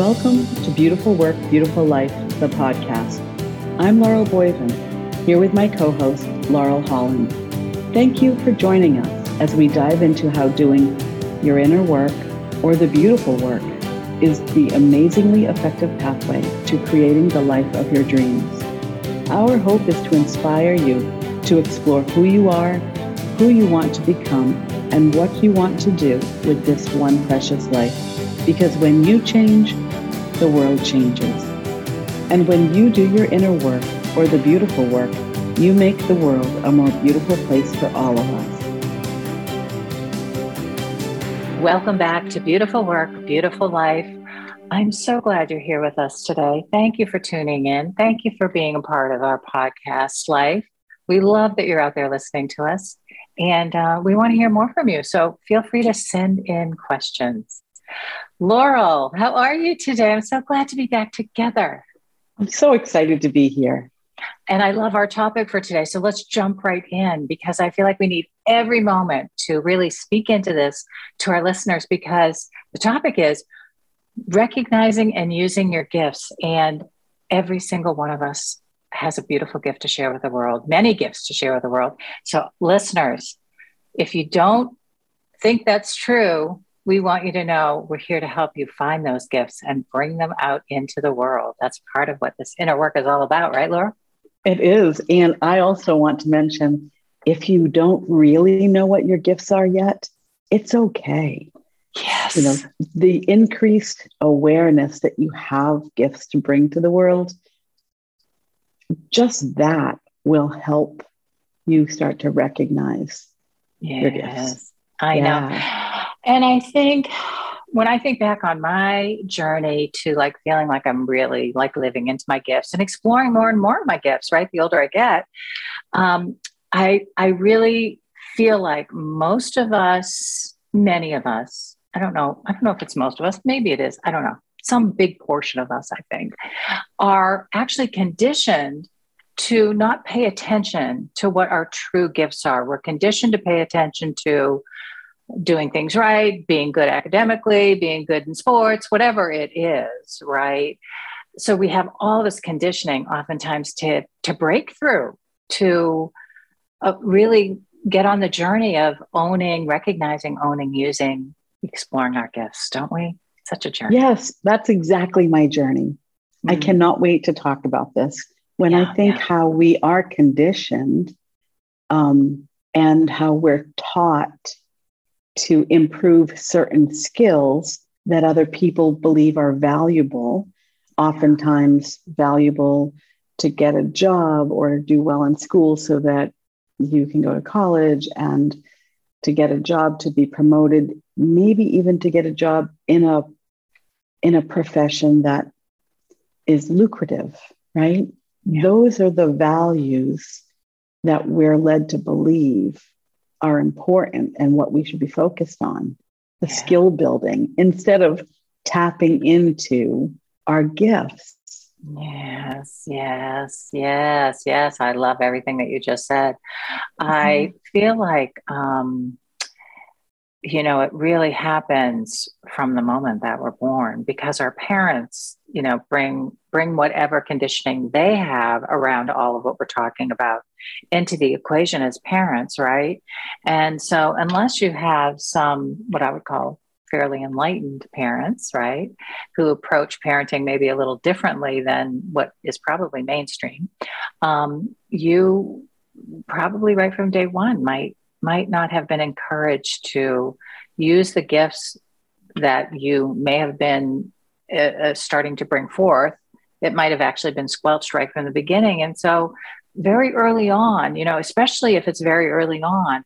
Welcome to Beautiful Work, Beautiful Life, the podcast. I'm Laurel Boyven, here with my co host, Laurel Holland. Thank you for joining us as we dive into how doing your inner work or the beautiful work is the amazingly effective pathway to creating the life of your dreams. Our hope is to inspire you to explore who you are, who you want to become, and what you want to do with this one precious life. Because when you change, the world changes. And when you do your inner work or the beautiful work, you make the world a more beautiful place for all of us. Welcome back to Beautiful Work, Beautiful Life. I'm so glad you're here with us today. Thank you for tuning in. Thank you for being a part of our podcast life. We love that you're out there listening to us, and uh, we want to hear more from you. So feel free to send in questions. Laurel, how are you today? I'm so glad to be back together. I'm so excited to be here. And I love our topic for today. So let's jump right in because I feel like we need every moment to really speak into this to our listeners because the topic is recognizing and using your gifts. And every single one of us has a beautiful gift to share with the world, many gifts to share with the world. So, listeners, if you don't think that's true, we want you to know we're here to help you find those gifts and bring them out into the world. That's part of what this inner work is all about, right, Laura? It is. And I also want to mention if you don't really know what your gifts are yet, it's okay. Yes. You know, the increased awareness that you have gifts to bring to the world, just that will help you start to recognize yes. your gifts. I yeah. know. And I think when I think back on my journey to like feeling like I'm really like living into my gifts and exploring more and more of my gifts, right? The older I get, um, I I really feel like most of us, many of us, I don't know, I don't know if it's most of us, maybe it is, I don't know. Some big portion of us, I think, are actually conditioned to not pay attention to what our true gifts are. We're conditioned to pay attention to doing things right, being good academically, being good in sports, whatever it is, right? So we have all this conditioning oftentimes to to break through, to uh, really get on the journey of owning, recognizing, owning, using, exploring our gifts, don't we? Such a journey. Yes, that's exactly my journey. Mm-hmm. I cannot wait to talk about this. When yeah, I think yeah. how we are conditioned um, and how we're taught to improve certain skills that other people believe are valuable, oftentimes valuable to get a job or do well in school so that you can go to college and to get a job to be promoted maybe even to get a job in a in a profession that is lucrative right yeah. those are the values that we're led to believe are important and what we should be focused on the yeah. skill building instead of tapping into our gifts. Yes, yes, yes, yes. I love everything that you just said. Mm-hmm. I feel like, um, you know, it really happens from the moment that we're born because our parents, you know, bring bring whatever conditioning they have around all of what we're talking about into the equation as parents, right? And so, unless you have some, what I would call fairly enlightened parents, right, who approach parenting maybe a little differently than what is probably mainstream, um, you probably right from day one might might not have been encouraged to use the gifts that you may have been uh, uh starting to bring forth it might have actually been squelched right from the beginning. And so, very early on, you know, especially if it's very early on,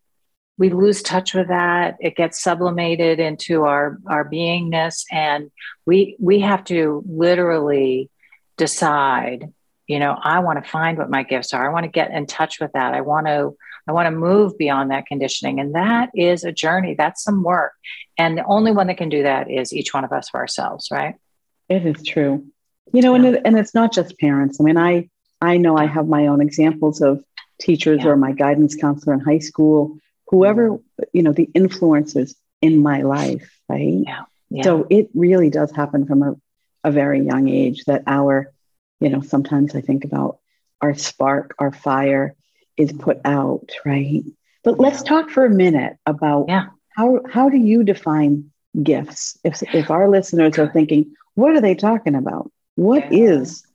we lose touch with that. It gets sublimated into our our beingness, and we we have to literally decide. You know, I want to find what my gifts are. I want to get in touch with that. I want to I want to move beyond that conditioning. And that is a journey. That's some work. And the only one that can do that is each one of us for ourselves, right? It is true you know yeah. and, it, and it's not just parents i mean i i know i have my own examples of teachers yeah. or my guidance counselor in high school whoever you know the influencers in my life right yeah. yeah. so it really does happen from a, a very young age that our, you know, sometimes I think about our spark, our fire is put out, right? But let's talk for a minute about yeah. how how do you define gifts? If if our listeners are thinking, what are they talking about? What yeah. is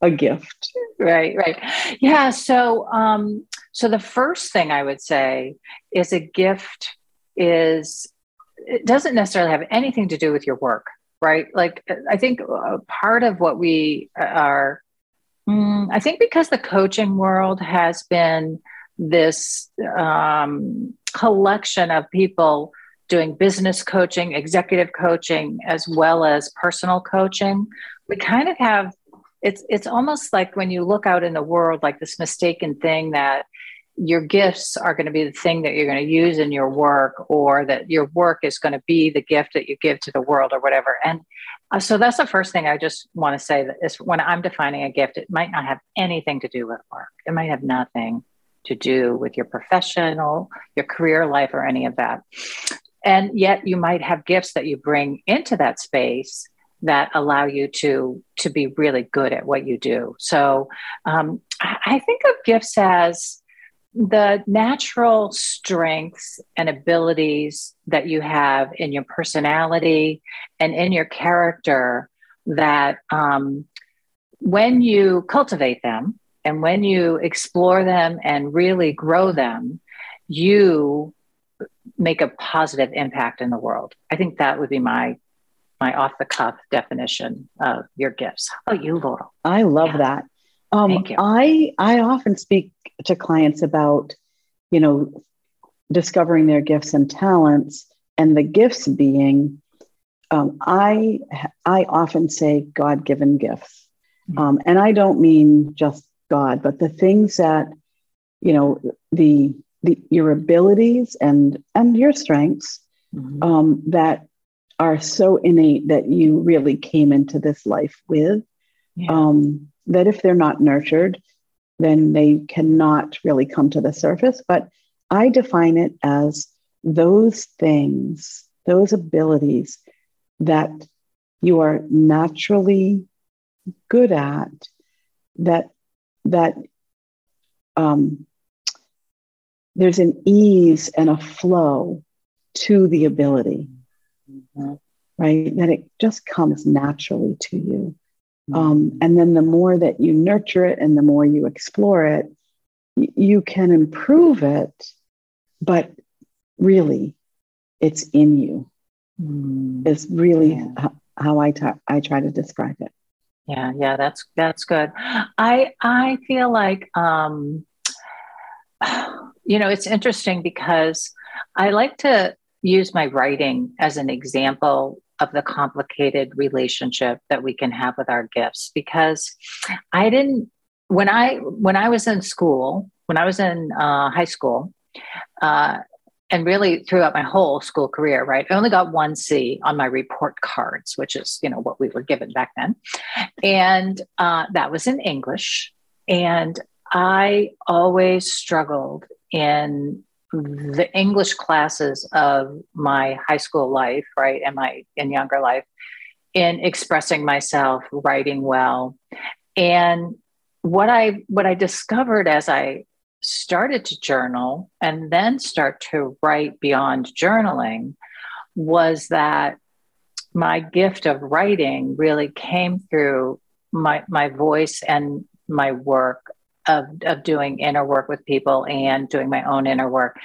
a gift? Right, right. Yeah. So um, so the first thing I would say is a gift is it doesn't necessarily have anything to do with your work, right? Like I think uh, part of what we are Mm, I think because the coaching world has been this um, collection of people doing business coaching, executive coaching, as well as personal coaching, we kind of have it's it's almost like when you look out in the world like this mistaken thing that your gifts are going to be the thing that you're going to use in your work or that your work is going to be the gift that you give to the world or whatever and uh, so that's the first thing I just want to say that is when I'm defining a gift, it might not have anything to do with work. It might have nothing to do with your professional, your career life, or any of that. And yet you might have gifts that you bring into that space that allow you to to be really good at what you do. So um, I think of gifts as the natural strengths and abilities that you have in your personality and in your character that um, when you cultivate them and when you explore them and really grow them, you make a positive impact in the world. I think that would be my my off the cuff definition of your gifts. How about you, Laurel? I love yeah. that. Um. I I often speak to clients about, you know, discovering their gifts and talents, and the gifts being, um, I I often say God given gifts, mm-hmm. um, and I don't mean just God, but the things that, you know, the the your abilities and and your strengths mm-hmm. um, that are so innate that you really came into this life with. Yeah. Um, that if they're not nurtured, then they cannot really come to the surface. But I define it as those things, those abilities that you are naturally good at, that that um, there's an ease and a flow to the ability, mm-hmm. right? That it just comes naturally to you. Um, and then the more that you nurture it and the more you explore it, you can improve it, but really it's in you. Mm. Is really yeah. how I, ta- I try to describe it. Yeah, yeah, that's that's good. I I feel like um, you know it's interesting because I like to use my writing as an example of the complicated relationship that we can have with our gifts because i didn't when i when i was in school when i was in uh, high school uh, and really throughout my whole school career right i only got one c on my report cards which is you know what we were given back then. And uh, that was in english. And i always struggled in the English classes of my high school life, right, and my in younger life, in expressing myself, writing well, and what I what I discovered as I started to journal and then start to write beyond journaling was that my gift of writing really came through my my voice and my work of, of doing inner work with people and doing my own inner work.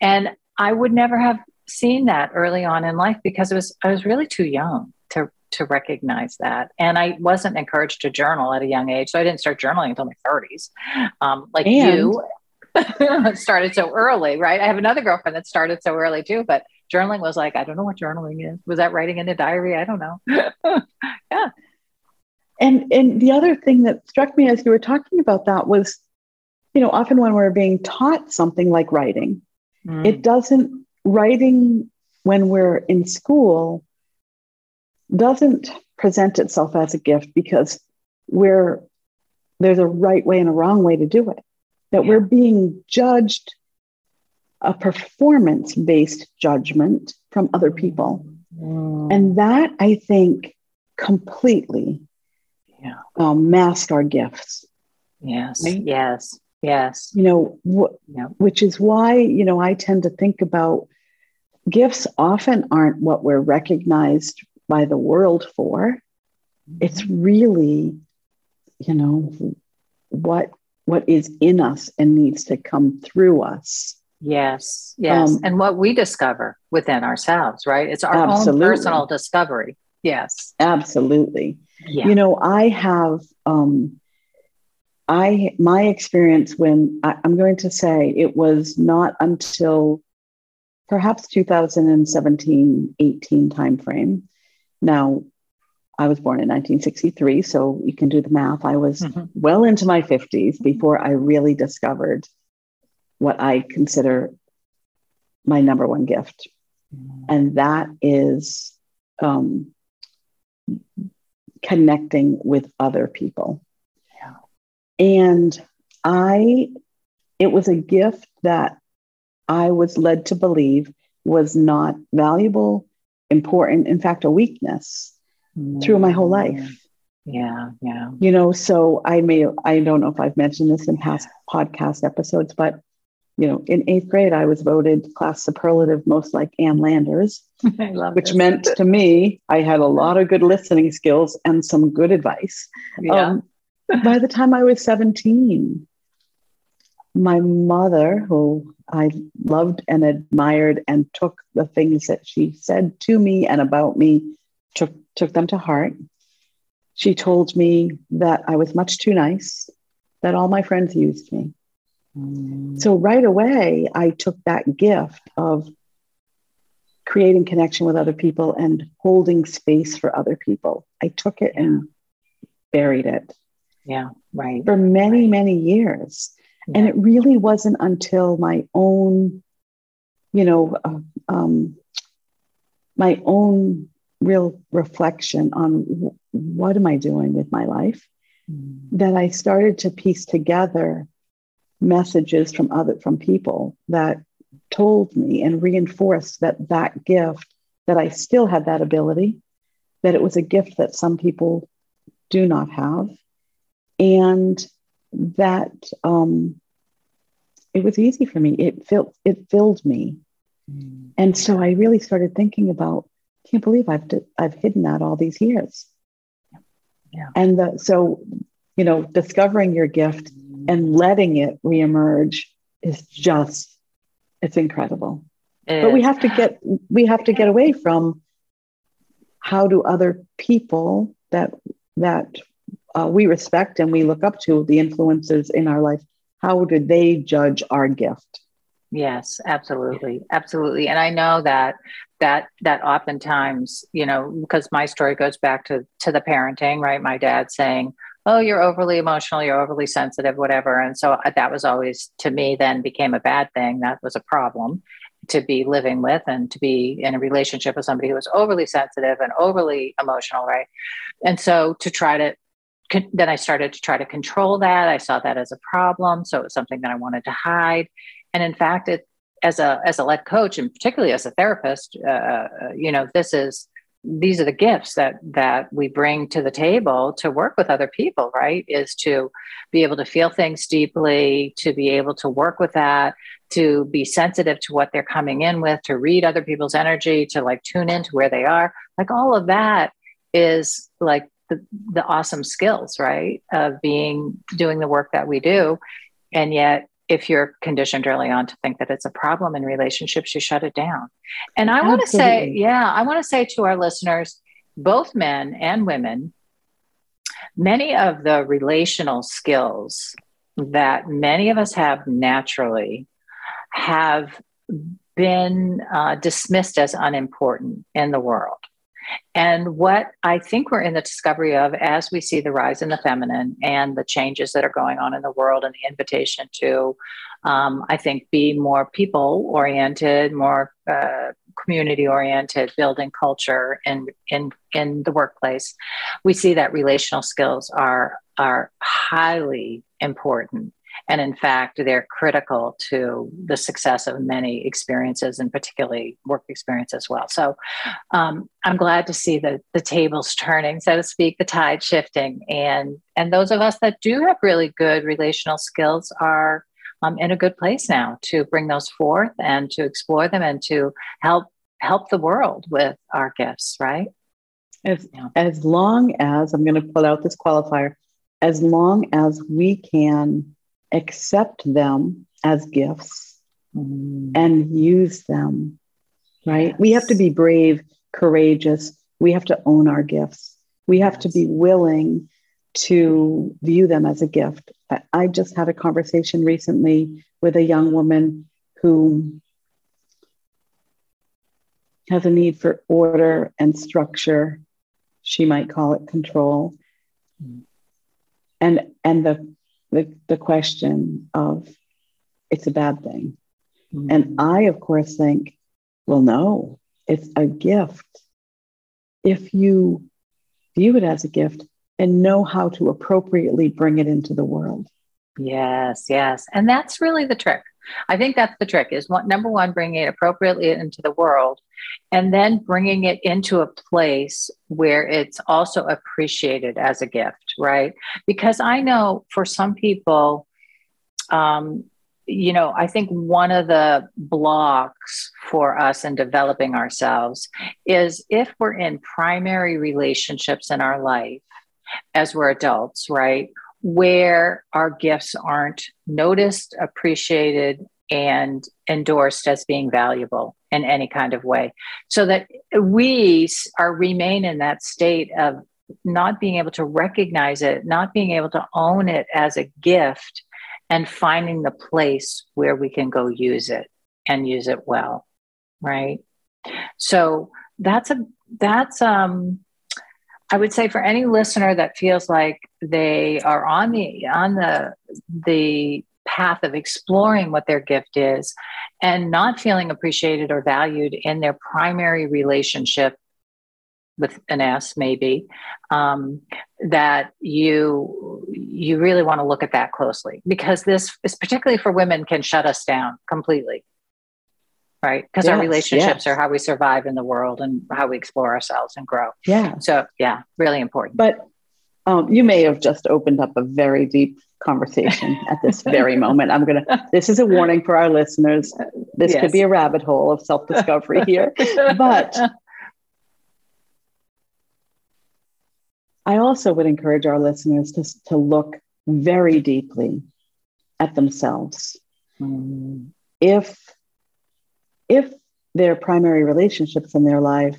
And I would never have seen that early on in life because it was I was really too young to to recognize that. And I wasn't encouraged to journal at a young age. So I didn't start journaling until my 30s. Um, like and- you started so early, right? I have another girlfriend that started so early too, but journaling was like, I don't know what journaling is. Was that writing in a diary? I don't know. yeah. And and the other thing that struck me as you were talking about that was, you know, often when we're being taught something like writing, mm. it doesn't writing when we're in school doesn't present itself as a gift because we're there's a right way and a wrong way to do it. That yeah. we're being judged a performance based judgment from other people. Mm. And that I think completely yeah. um, mask our gifts. Yes, right? yes, yes. You know, wh- yeah. which is why, you know, I tend to think about gifts often aren't what we're recognized by the world for. It's really, you know, what what is in us and needs to come through us. Yes, yes. Um, and what we discover within ourselves, right? It's our absolutely. own personal discovery. Yes. Absolutely. Yeah. You know, I have um I my experience when I, I'm going to say it was not until perhaps 2017 18 timeframe. Now, I was born in 1963, so you can do the math. I was mm-hmm. well into my 50s before I really discovered what I consider my number one gift. Mm-hmm. And that is um, connecting with other people. Yeah. And I, it was a gift that I was led to believe was not valuable, important, in fact, a weakness mm. through my whole life. Yeah, yeah. You know, so I may, I don't know if I've mentioned this in past podcast episodes, but you know, in eighth grade, I was voted class superlative most like Ann Landers, which this. meant to me I had a lot of good listening skills and some good advice. Yeah. Um, by the time I was 17, my mother, who I loved and admired and took the things that she said to me and about me, took, took them to heart. She told me that I was much too nice, that all my friends used me. Mm. So right away, I took that gift of creating connection with other people and holding space for other people. I took it and buried it. Yeah, right. For many, right. many years. Yeah. And it really wasn't until my own, you know, uh, um, my own real reflection on w- what am I doing with my life mm. that I started to piece together messages from other from people that told me and reinforced that that gift that I still had that ability, that it was a gift that some people do not have, and that um, it was easy for me. It filled it filled me, mm. and so I really started thinking about. Can't believe I've I've hidden that all these years. Yeah. And the, so, you know, discovering your gift and letting it reemerge is just it's incredible. It but we have to get we have to get away from how do other people that that uh, we respect and we look up to the influences in our life how do they judge our gift? Yes absolutely. Absolutely. And i know that that that oftentimes you know because my story goes back to to the parenting right? My dad saying oh you're overly emotional you're overly sensitive whatever. And so uh, that was always to me then became a bad thing. That was a problem to be living with and to be in a relationship with somebody who was overly sensitive and overly emotional right? And so to try to then i started to try to control that. I saw that as a problem. So it was something that i wanted to hide. And in fact it as a as a lead coach and particularly as a therapist uh, uh you know this is these are the gifts that that we bring to the table to work with other people right? Is to be able to feel things deeply to be able to work with that to be sensitive to what they're coming in with to read other people's energy to like tune into where they are. Like all of that is like the, the awesome skills right of being doing the work that we do. And yet if you're conditioned early on to think that it's a problem in relationships, you shut it down. And I want to say, yeah, I want to say to our listeners, both men and women, many of the relational skills that many of us have naturally have been uh, dismissed as unimportant in the world. And what I think we're in the discovery of as we see the rise in the feminine and the changes that are going on in the world and the invitation to, um, I think, be more people oriented, more uh, community oriented, building culture in, in, in the workplace, we see that relational skills are, are highly important And in fact, they're critical to the success of many experiences and particularly work experience as well. So um, I'm glad to see the, the tables turning, so to speak, the tide shifting. And, and those of us that do have really good relational skills are um, in a good place now to bring those forth and to explore them and to help help the world with our gifts, right? As, yeah. as long as I'm going to pull out this qualifier, as long as we can accept them as gifts mm. and use them, right? Yes. We have to be brave, courageous. We have to own our gifts. We have yes. to be willing to view them as a gift. I just had a conversation recently with a young woman who has a need for order and structure. She might call it control. Mm. And and the the, the question of it's a bad thing. Mm-hmm. And I, of course, think, well, no, it's a gift. If you view it as a gift and know how to appropriately bring it into the world. Yes, yes. And that's really the trick. I think that's the trick is what, number one, bringing it appropriately into the world and then bringing it into a place where it's also appreciated as a gift, right? Because I know for some people, um, you know, I think one of the blocks for us in developing ourselves is if we're in primary relationships in our life as we're adults, right? Where our gifts aren't noticed, appreciated, and endorsed as being valuable in any kind of way. So that we are remain in that state of not being able to recognize it, not being able to own it as a gift, and finding the place where we can go use it and use it well. Right. So that's a that's um I would say for any listener that feels like they are on the on the the path of exploring what their gift is and not feeling appreciated or valued in their primary relationship with an S maybe um, that you you really want to look at that closely because this is particularly for women can shut us down completely right? Because yes, our relationships yes. are how we survive in the world and how we explore ourselves and grow. Yeah. So, yeah, really important. But um, you may have just opened up a very deep conversation at this very moment. I'm going to, this is a warning for our listeners. This yes. could be a rabbit hole of self discovery here. But I also would encourage our listeners to, to look very deeply at themselves. Mm. If if their primary relationships in their life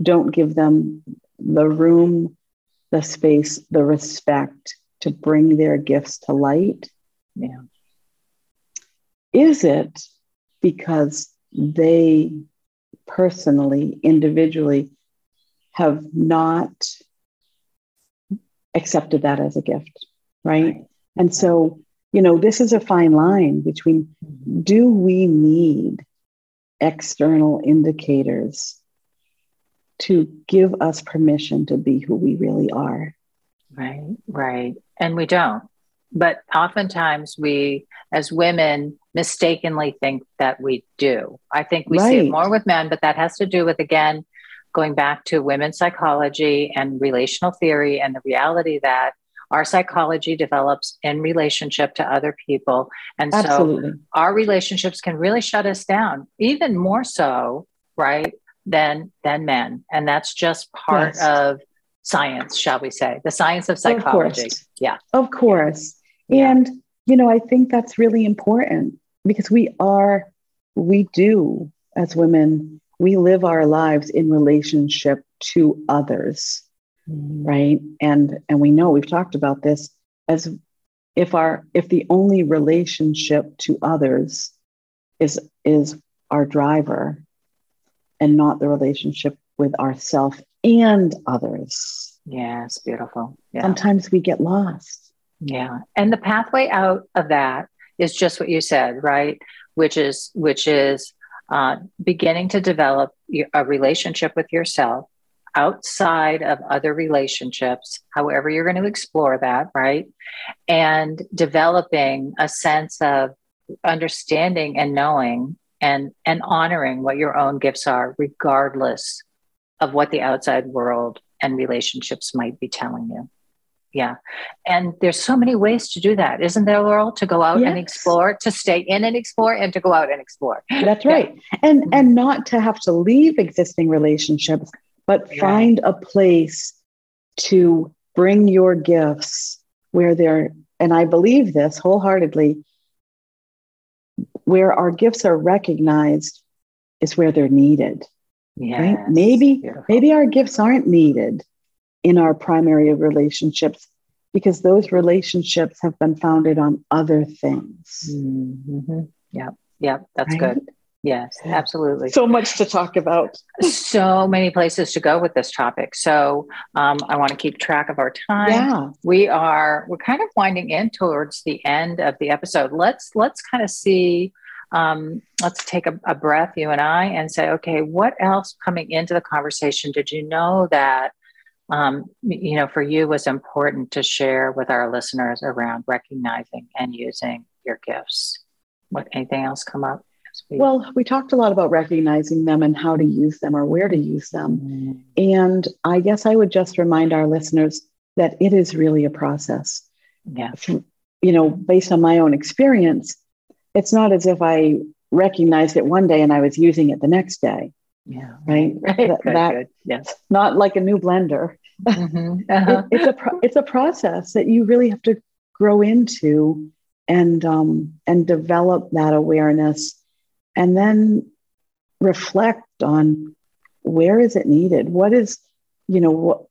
don't give them the room, the space, the respect to bring their gifts to light, yeah. is it because they personally, individually, have not accepted that as a gift, right? right. And so, you know, this is a fine line between do we need external indicators to give us permission to be who we really are. Right, right. And we don't. But oftentimes we, as women, mistakenly think that we do. I think we right. see it more with men, but that has to do with, again, going back to women's psychology and relational theory and the reality that our psychology develops in relationship to other people. And Absolutely. so our relationships can really shut us down, even more so, right, than than men. And that's just part yes. of science, shall we say, the science of psychology. Of yeah. Of course. Yeah. And you know, I think that's really important because we are, we do as women, we live our lives in relationship to others right? And and we know we've talked about this as if our if the only relationship to others is is our driver and not the relationship with ourself and others. Yes beautiful. Yeah. sometimes we get lost. Yeah. And the pathway out of that is just what you said right? Which is which is uh, beginning to develop a relationship with yourself outside of other relationships, however you're going to explore that, right? And developing a sense of understanding and knowing and and honoring what your own gifts are regardless of what the outside world and relationships might be telling you yeah and there's so many ways to do that isn't there laurel to go out yes. and explore to stay in and explore and to go out and explore that's right yeah. and mm-hmm. and not to have to leave existing relationships but right. find a place to bring your gifts where they're and i believe this wholeheartedly where our gifts are recognized is where they're needed. Yes. Right? Maybe Beautiful. maybe our gifts aren't needed in our primary relationships because those relationships have been founded on other things. Mm-hmm. Yeah, yeah, that's right? good. Yes, absolutely. So much to talk about. so many places to go with this topic. So um, I want to keep track of our time. Yeah. We are we're kind of winding in towards the end of the episode. Let's let's kind of see. Um, let's take a, a breath, you and I, and say, okay, what else coming into the conversation did you know that um, you know for you was important to share with our listeners around recognizing and using your gifts? What anything else come up? Well, we talked a lot about recognizing them and how to use them or where to use them. Mm. And I guess I would just remind our listeners that it is really a process. Yeah. You know, based on my own experience, it's not as if I recognized it one day and I was using it the next day. Yeah. Right. right. That, good, that good. Yes. Not like a new blender. Mm-hmm. Uh-huh. it, it's a pro- it's a process that you really have to grow into and um, and develop that awareness and then reflect on where is it needed? What is you know what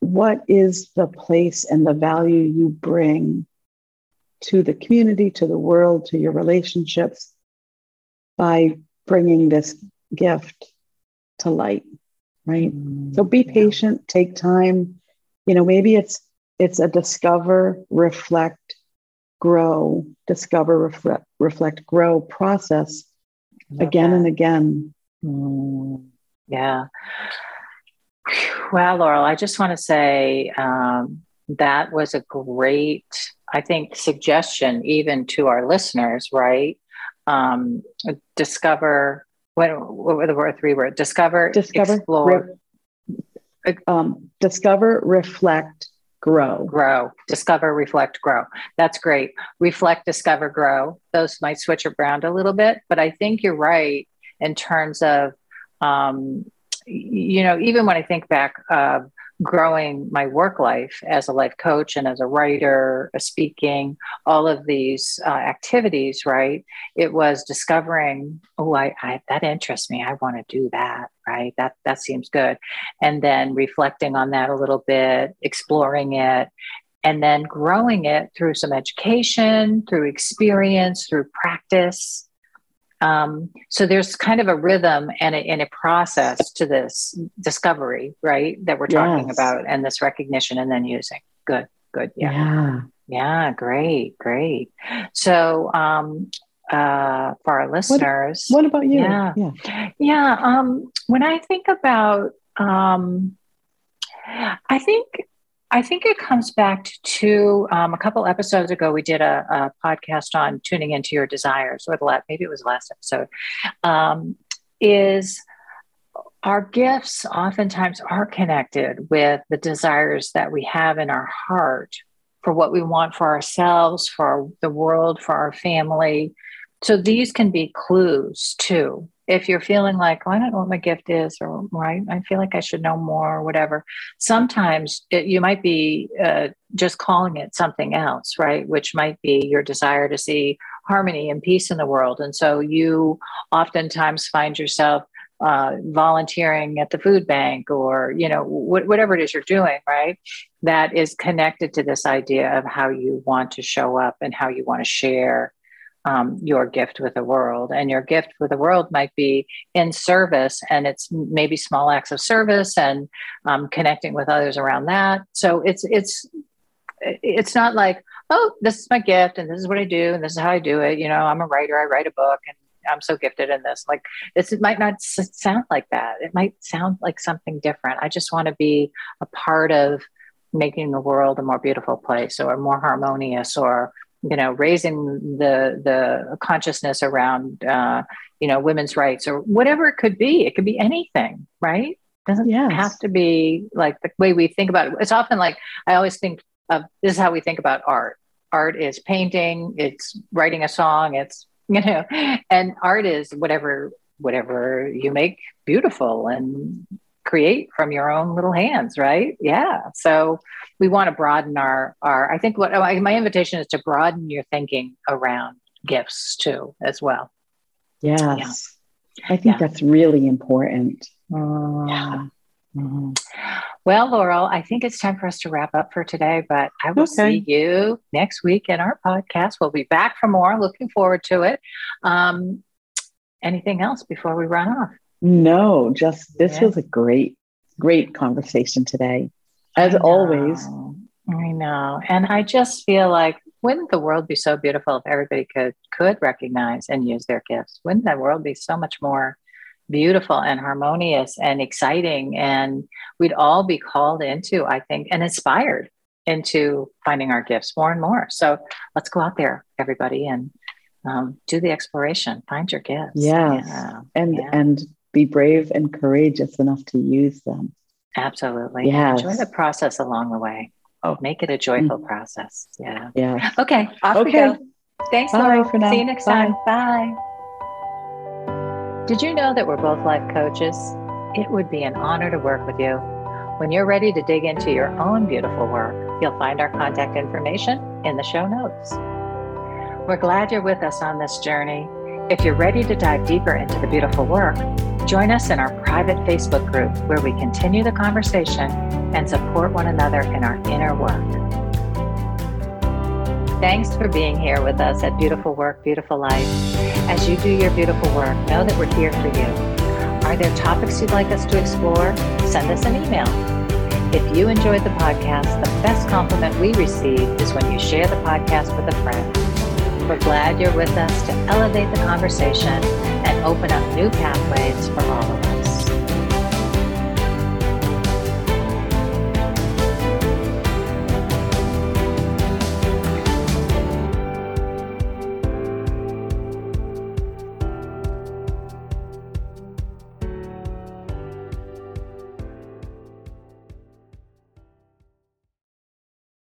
what is the place and the value you bring to the community to the world to your relationships by bringing this gift to light right? Mm, so be patient yeah. take time. You know maybe it's it's a discover reflect grow discover reflect, reflect grow process again that. and again. Mm, yeah. Well, Laurel, I just want to say um, that was a great, I think, suggestion even to our listeners, right? Um, discover, what, what were the word, three words? Discover, discover, explore. Re- um, discover, reflect, grow. Grow, discover, reflect, grow. That's great. Reflect, discover, grow. Those might switch around a little bit, but I think you're right in terms of, um, you know, even when I think back of growing my work life as a life coach and as a writer, a speaking, all of these uh, activities, right? It was discovering, oh, I, I that interests me. I want to do that, right? That that seems good, and then reflecting on that a little bit, exploring it, and then growing it through some education, through experience, through practice. Um, so there's kind of a rhythm and a, and a process to this discovery, right? That we're talking yes. about and this recognition and then using. Good, good. Yeah. Yeah. Yeah. Great. Great. So, um, uh, for our listeners, what, what about you? Yeah. Yeah. yeah um, when I think about, um, I think I think it comes back to um, a couple episodes ago. We did a, a, podcast on tuning into your desires, or the last, maybe it was the last episode. Um, is our gifts oftentimes are connected with the desires that we have in our heart for what we want for ourselves, for the world, for our family. So these can be clues too if you're feeling like, oh, I don't know what my gift is, or right, I feel like I should know more, or whatever. Sometimes it, you might be uh, just calling it something else, right? Which might be your desire to see harmony and peace in the world, and so you oftentimes find yourself uh, volunteering at the food bank, or you know, wh- whatever it is you're doing, right? That is connected to this idea of how you want to show up and how you want to share um, your gift with the world. And your gift with the world might be in service, and it's maybe small acts of service and um, connecting with others around that. So it's it's it's not like oh this is my gift and this is what I do and this is how I do it. You know, I'm a writer. I write a book and I'm so gifted in this. Like this it might not sound like that. It might sound like something different. I just want to be a part of making the world a more beautiful place or more harmonious or you know raising the the consciousness around uh, you know women's rights or whatever it could be. It could be anything right? It doesn't yes. have to be like the way we think about it. It's often like i always think of this is how we think about art. Art is painting it's writing a song it's you know and art is whatever whatever you make beautiful and create from your own little hands right yeah so we want to broaden our our i think what my invitation is to broaden your thinking around gifts too as well yes yeah. i think yeah. that's really important yeah mm-hmm. Well, Laurel, I think it's time for us to wrap up for today, but I will okay. see you next week in our podcast. We'll be back for more. Looking forward to it. Um, anything else before we run off? No, just this was a great, great conversation today, as always. I know. And I just feel like wouldn't the world be so beautiful if everybody could could recognize and use their gifts? Wouldn't the world be so much more beautiful and harmonious and exciting? And we'd all be called into, I think, and inspired into finding our gifts more and more. So let's go out there, everybody, and um, do the exploration. Find your gifts. Yes. Yeah. And yeah. and be brave and courageous enough to use them. Absolutely. Yeah. Enjoy the process along the way. Oh, make it a joyful mm-hmm. process. Yeah. Yeah. Okay. Off okay. we go. Thanks, Bye Laura. For now. See you next Bye. time. Bye. Did you know that we're both life coaches? It would be an honor to work with you. When you're ready to dig into your own beautiful work, you'll find our contact information in the show notes. We're glad you're with us on this journey. If you're ready to dive deeper into the beautiful work, Join us in our private Facebook group where we continue the conversation and support one another in our inner work. Thanks for being here with us at Beautiful Work, Beautiful Life. As you do your beautiful work, know that we're here for you. Are there topics you'd like us to explore? Send us an email. If you enjoyed the podcast, the best compliment we receive is when you share the podcast with a friend. We're glad you're with us to elevate the conversation and open up new pathways for all of us.